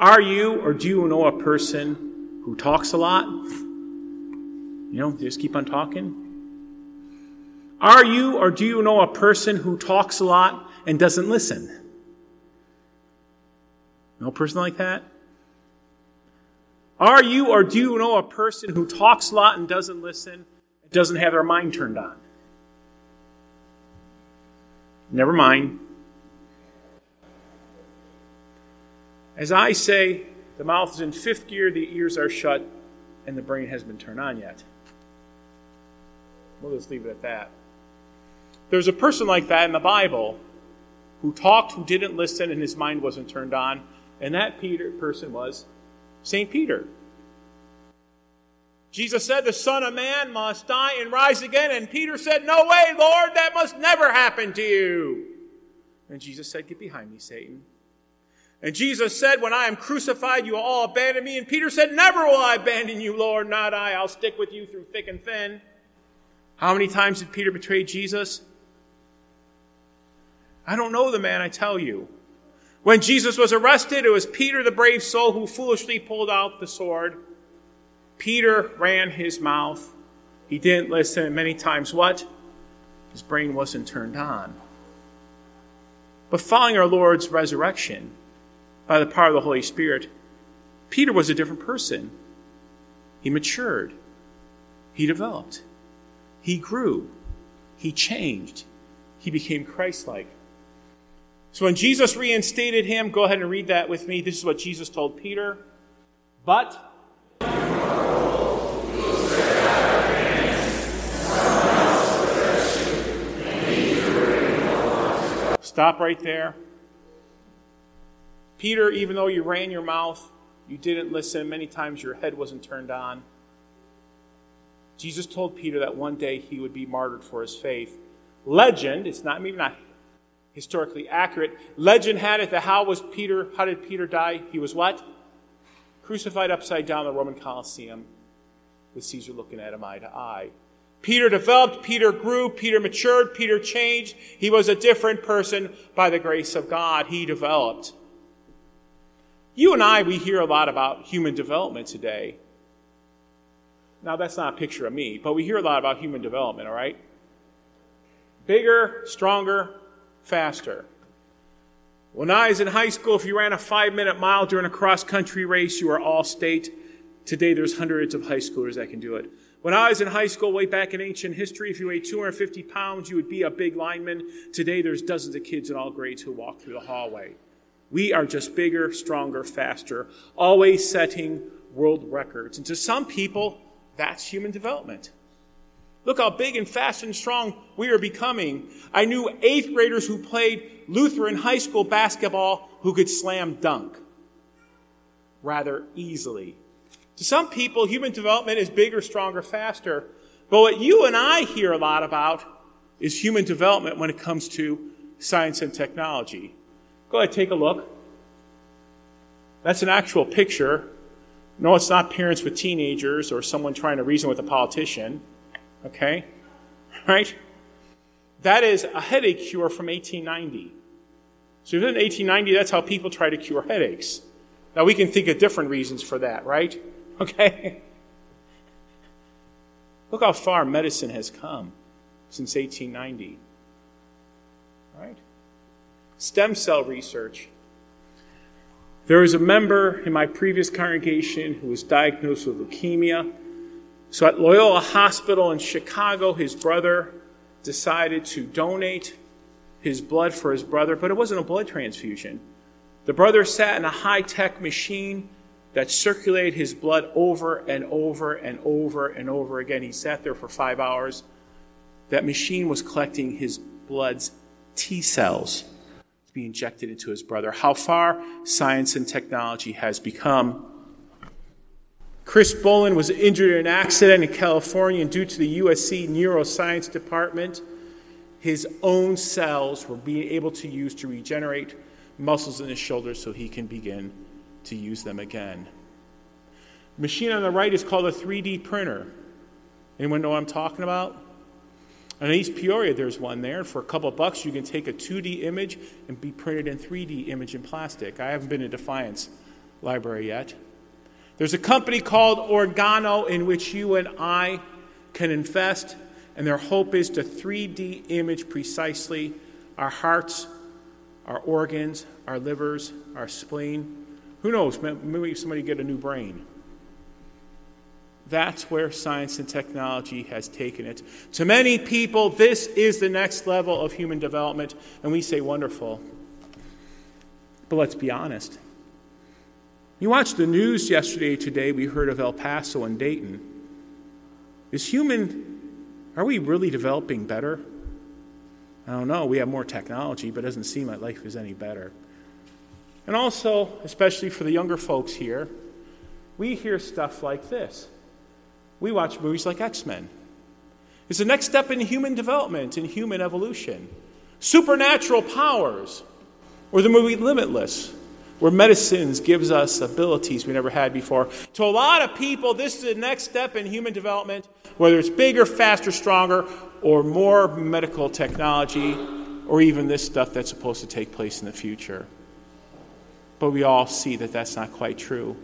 Are you or do you know a person who talks a lot? You know, they just keep on talking. Are you or do you know a person who talks a lot and doesn't listen? No person like that? Are you or do you know a person who talks a lot and doesn't listen, and doesn't have their mind turned on? Never mind. As I say, the mouth is in fifth gear, the ears are shut, and the brain hasn't been turned on yet. We'll just leave it at that. There's a person like that in the Bible who talked, who didn't listen, and his mind wasn't turned on, and that Peter person was St. Peter. Jesus said, The Son of Man must die and rise again. And Peter said, No way, Lord, that must never happen to you. And Jesus said, Get behind me, Satan. And Jesus said, When I am crucified, you will all abandon me. And Peter said, Never will I abandon you, Lord, not I. I'll stick with you through thick and thin. How many times did Peter betray Jesus? I don't know the man, I tell you. When Jesus was arrested, it was Peter, the brave soul, who foolishly pulled out the sword. Peter ran his mouth. He didn't listen. And many times, what? His brain wasn't turned on. But following our Lord's resurrection by the power of the Holy Spirit, Peter was a different person. He matured. He developed. He grew. He changed. He became Christ like. So when Jesus reinstated him, go ahead and read that with me. This is what Jesus told Peter. But Stop right there. Peter, even though you ran your mouth, you didn't listen. Many times your head wasn't turned on. Jesus told Peter that one day he would be martyred for his faith. Legend, it's not maybe not historically accurate. Legend had it that how was Peter, how did Peter die? He was what? Crucified upside down in the Roman Colosseum with Caesar looking at him eye to eye. Peter developed, Peter grew, Peter matured, Peter changed. He was a different person by the grace of God. He developed. You and I, we hear a lot about human development today. Now, that's not a picture of me, but we hear a lot about human development, all right? Bigger, stronger, faster. When I was in high school, if you ran a five minute mile during a cross country race, you were all state. Today, there's hundreds of high schoolers that can do it. When I was in high school, way back in ancient history, if you weighed 250 pounds, you would be a big lineman. Today, there's dozens of kids in all grades who walk through the hallway. We are just bigger, stronger, faster, always setting world records. And to some people, that's human development. Look how big and fast and strong we are becoming. I knew eighth graders who played Lutheran high school basketball who could slam dunk rather easily. To some people, human development is bigger, stronger, faster. But what you and I hear a lot about is human development when it comes to science and technology. Go ahead, take a look. That's an actual picture. No, it's not parents with teenagers or someone trying to reason with a politician. Okay? Right? That is a headache cure from 1890. So in 1890, that's how people try to cure headaches. Now we can think of different reasons for that, right? Okay? Look how far medicine has come since 1890. Right? Stem cell research. There was a member in my previous congregation who was diagnosed with leukemia. So at Loyola Hospital in Chicago, his brother decided to donate his blood for his brother, but it wasn't a blood transfusion. The brother sat in a high tech machine that circulated his blood over and over and over and over again. He sat there for five hours. That machine was collecting his blood's T cells to be injected into his brother. How far science and technology has become. Chris Bolin was injured in an accident in California, and due to the USC neuroscience department, his own cells were being able to use to regenerate muscles in his shoulders so he can begin to use them again. The machine on the right is called a 3D printer. Anyone know what I'm talking about? In East Peoria, there's one there. For a couple bucks, you can take a 2D image and be printed in 3D image in plastic. I haven't been in Defiance library yet. There's a company called Organo in which you and I can invest, and their hope is to 3D image precisely our hearts, our organs, our livers, our spleen. Who knows? Maybe somebody get a new brain. That's where science and technology has taken it. To many people, this is the next level of human development, and we say wonderful. But let's be honest. You watched the news yesterday, today, we heard of El Paso and Dayton. Is human, are we really developing better? I don't know. We have more technology, but it doesn't seem like life is any better. And also, especially for the younger folks here, we hear stuff like this. We watch movies like X Men. It's the next step in human development, in human evolution. Supernatural powers, or the movie Limitless, where medicines gives us abilities we never had before. To a lot of people, this is the next step in human development, whether it's bigger, faster, stronger, or more medical technology, or even this stuff that's supposed to take place in the future. But we all see that that's not quite true.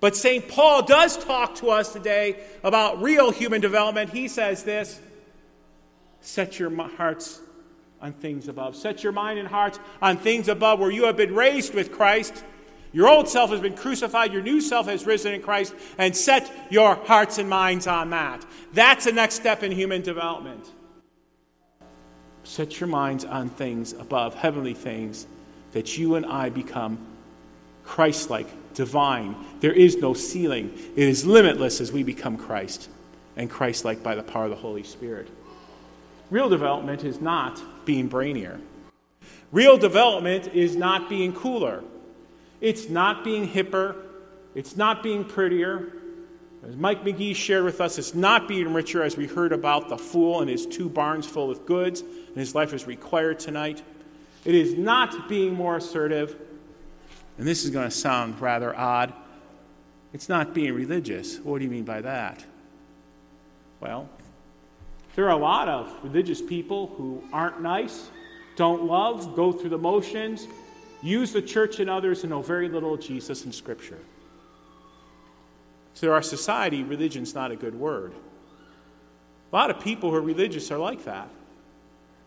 But St. Paul does talk to us today about real human development. He says this set your hearts on things above. Set your mind and hearts on things above where you have been raised with Christ. Your old self has been crucified, your new self has risen in Christ, and set your hearts and minds on that. That's the next step in human development. Set your minds on things above, heavenly things, that you and I become Christ like, divine. There is no ceiling, it is limitless as we become Christ and Christ like by the power of the Holy Spirit. Real development is not being brainier. Real development is not being cooler. It's not being hipper. It's not being prettier. As Mike McGee shared with us, it's not being richer, as we heard about the fool and his two barns full with goods, and his life is required tonight. It is not being more assertive. And this is going to sound rather odd. It's not being religious. What do you mean by that? Well, there are a lot of religious people who aren't nice, don't love, go through the motions, use the church and others, and know very little of Jesus and Scripture. So, our society, religion's not a good word. A lot of people who are religious are like that.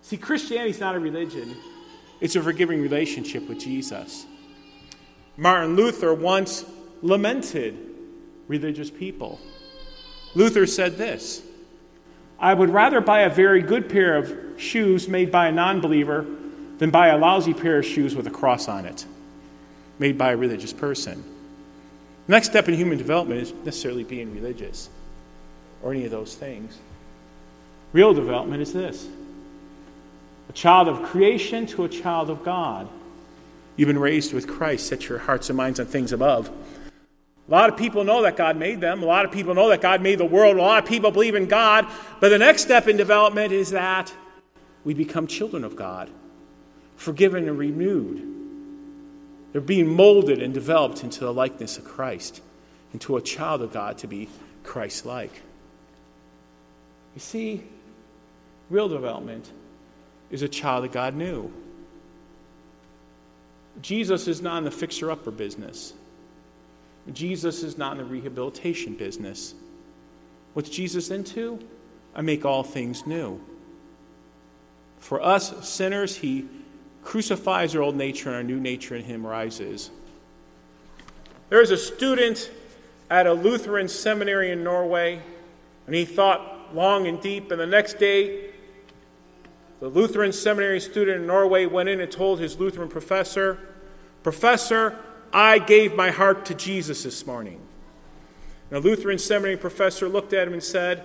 See, Christianity's not a religion, it's a forgiving relationship with Jesus. Martin Luther once lamented religious people. Luther said this I would rather buy a very good pair of shoes made by a non believer than buy a lousy pair of shoes with a cross on it, made by a religious person. The next step in human development is necessarily being religious or any of those things. Real development is this a child of creation to a child of God. You've been raised with Christ. Set your hearts and minds on things above. A lot of people know that God made them. A lot of people know that God made the world. A lot of people believe in God. But the next step in development is that we become children of God, forgiven and renewed. They're being molded and developed into the likeness of Christ, into a child of God to be Christ like. You see, real development is a child that God knew. Jesus is not in the fixer upper business. Jesus is not in the rehabilitation business. What's Jesus into? I make all things new. For us sinners, he crucifies our old nature and our new nature in him rises. There was a student at a Lutheran seminary in Norway, and he thought long and deep, and the next day, the Lutheran seminary student in Norway went in and told his Lutheran professor, Professor, I gave my heart to Jesus this morning. And a Lutheran seminary professor looked at him and said,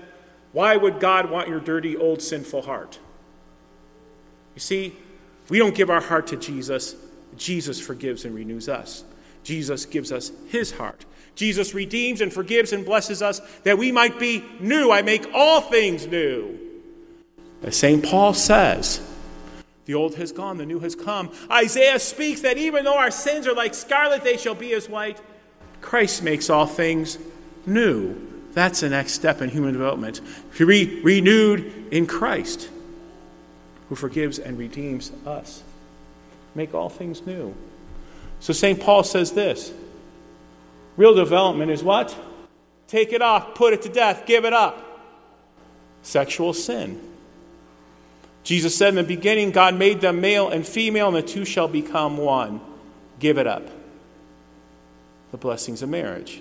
Why would God want your dirty, old, sinful heart? You see, we don't give our heart to Jesus. Jesus forgives and renews us. Jesus gives us his heart. Jesus redeems and forgives and blesses us that we might be new. I make all things new. As St. Paul says, the old has gone, the new has come. Isaiah speaks that even though our sins are like scarlet, they shall be as white. Christ makes all things new. That's the next step in human development. To be renewed in Christ, who forgives and redeems us. Make all things new. So St. Paul says this Real development is what? Take it off, put it to death, give it up. Sexual sin. Jesus said in the beginning, God made them male and female, and the two shall become one. Give it up. The blessings of marriage.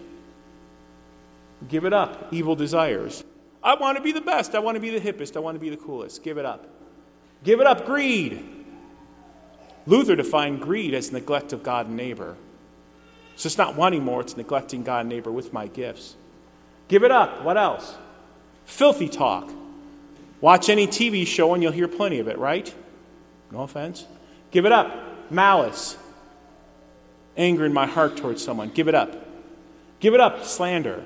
Give it up. Evil desires. I want to be the best. I want to be the hippest. I want to be the coolest. Give it up. Give it up. Greed. Luther defined greed as neglect of God and neighbor. So it's not wanting more, it's neglecting God and neighbor with my gifts. Give it up. What else? Filthy talk. Watch any TV show and you'll hear plenty of it, right? No offense. Give it up. Malice. Anger in my heart towards someone. Give it up. Give it up. Slander.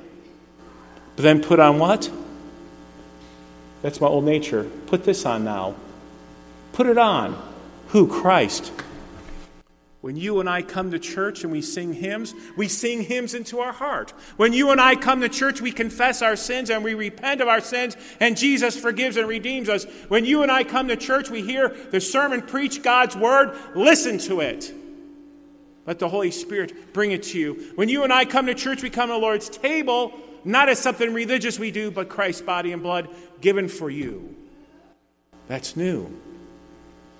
But then put on what? That's my old nature. Put this on now. Put it on. Who? Christ. When you and I come to church and we sing hymns, we sing hymns into our heart. When you and I come to church, we confess our sins and we repent of our sins, and Jesus forgives and redeems us. When you and I come to church, we hear the sermon preach God's word, listen to it. Let the Holy Spirit bring it to you. When you and I come to church, we come to the Lord's table, not as something religious we do, but Christ's body and blood given for you. That's new.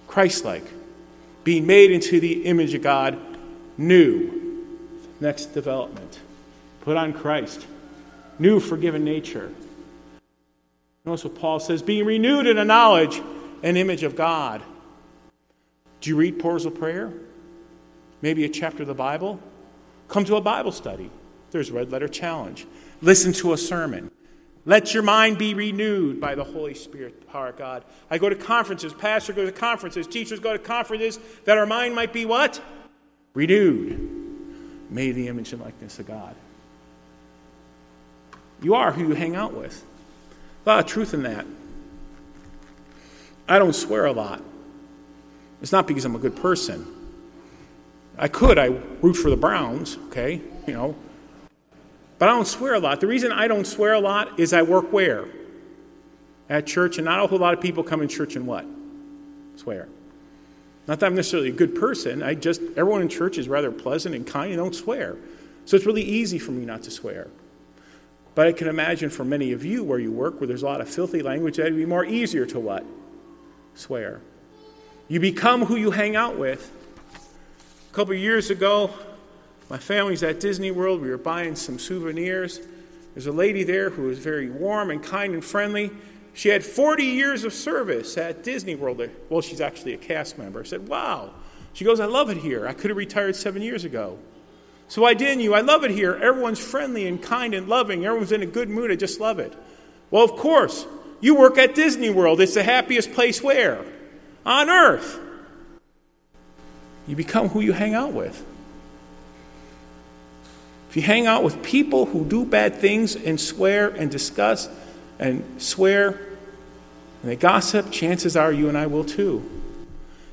Christ like being made into the image of God, new. Next development. Put on Christ. New forgiven nature. Notice what Paul says being renewed in a knowledge and image of God. Do you read Portals of Prayer? Maybe a chapter of the Bible? Come to a Bible study. There's Red Letter Challenge. Listen to a sermon. Let your mind be renewed by the Holy Spirit, power of God. I go to conferences, pastor goes to conferences, teachers go to conferences, that our mind might be what? Renewed. Made the image and likeness of God. You are who you hang out with. A lot of truth in that. I don't swear a lot. It's not because I'm a good person. I could, I root for the Browns, okay? You know, but I don't swear a lot. The reason I don't swear a lot is I work where? At church, and not a whole lot of people come in church and what? Swear. Not that I'm necessarily a good person. I just, everyone in church is rather pleasant and kind and don't swear. So it's really easy for me not to swear. But I can imagine for many of you where you work, where there's a lot of filthy language, that'd be more easier to what? Swear. You become who you hang out with. A couple years ago, my family's at Disney World. We were buying some souvenirs. There's a lady there who was very warm and kind and friendly. She had 40 years of service at Disney World. Well, she's actually a cast member. I said, Wow. She goes, I love it here. I could have retired seven years ago. So why didn't you? I love it here. Everyone's friendly and kind and loving. Everyone's in a good mood. I just love it. Well, of course. You work at Disney World. It's the happiest place where? On earth. You become who you hang out with. If you hang out with people who do bad things and swear and discuss and swear and they gossip, chances are you and I will too.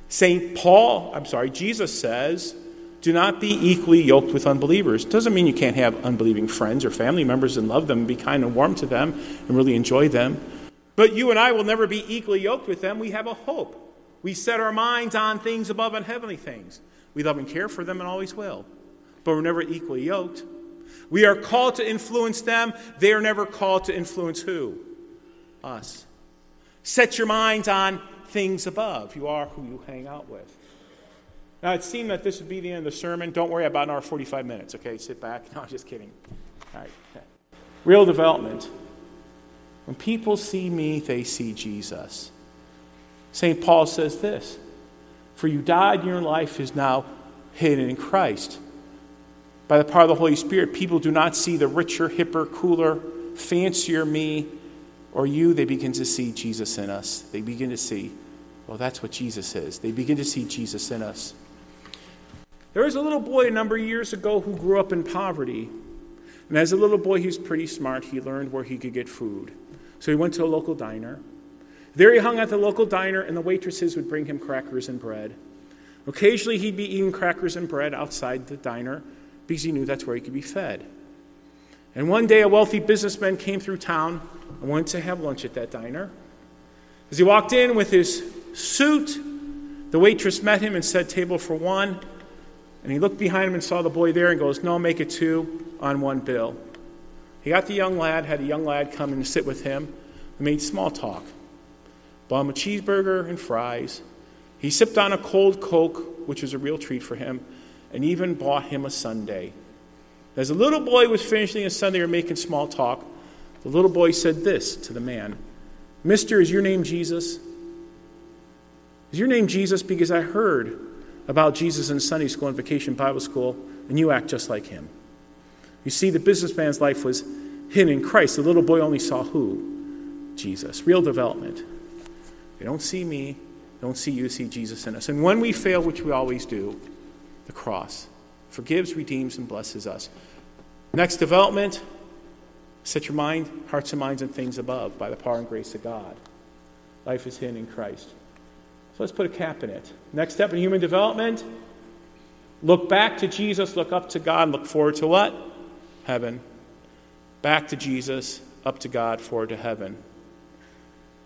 St. Paul, I'm sorry, Jesus says, do not be equally yoked with unbelievers. Doesn't mean you can't have unbelieving friends or family members and love them and be kind and warm to them and really enjoy them. But you and I will never be equally yoked with them. We have a hope. We set our minds on things above and heavenly things. We love and care for them and always will but we're never equally yoked. We are called to influence them. They are never called to influence who? Us. Set your minds on things above. You are who you hang out with. Now, it seemed that this would be the end of the sermon. Don't worry about an hour 45 minutes, okay? Sit back. No, I'm just kidding. All right. Real development. When people see me, they see Jesus. St. Paul says this For you died, and your life is now hidden in Christ by the power of the Holy Spirit, people do not see the richer, hipper, cooler, fancier me or you. They begin to see Jesus in us. They begin to see, well, that's what Jesus is. They begin to see Jesus in us. There was a little boy a number of years ago who grew up in poverty. And as a little boy, he was pretty smart. He learned where he could get food. So he went to a local diner. There he hung at the local diner, and the waitresses would bring him crackers and bread. Occasionally, he'd be eating crackers and bread outside the diner because he knew that's where he could be fed. And one day, a wealthy businessman came through town and went to have lunch at that diner. As he walked in with his suit, the waitress met him and said, Table for one. And he looked behind him and saw the boy there and goes, No, make it two. on one bill. He got the young lad, had a young lad come and sit with him, and made small talk. Bought him a cheeseburger and fries. He sipped on a cold Coke, which was a real treat for him, and even bought him a sundae. As the little boy was finishing his sundae or making small talk, the little boy said this to the man Mister, is your name Jesus? Is your name Jesus? Because I heard about Jesus in Sunday school and vacation Bible school, and you act just like him. You see, the businessman's life was hidden in Christ. The little boy only saw who? Jesus. Real development. They don't see me, don't see you, see Jesus in us. And when we fail, which we always do, the cross forgives, redeems, and blesses us. Next development set your mind, hearts and minds on things above by the power and grace of God. Life is hidden in Christ. So let's put a cap in it. Next step in human development look back to Jesus, look up to God, look forward to what? Heaven. Back to Jesus, up to God, forward to heaven.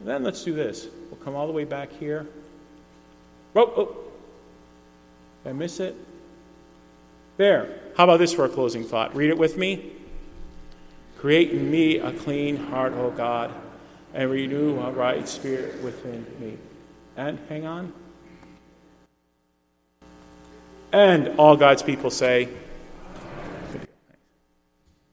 And then let's do this. We'll come all the way back here. Oh, oh. Did I miss it? There. How about this for a closing thought? Read it with me. Create in me a clean heart, O God, and renew a right spirit within me. And hang on. And all God's people say,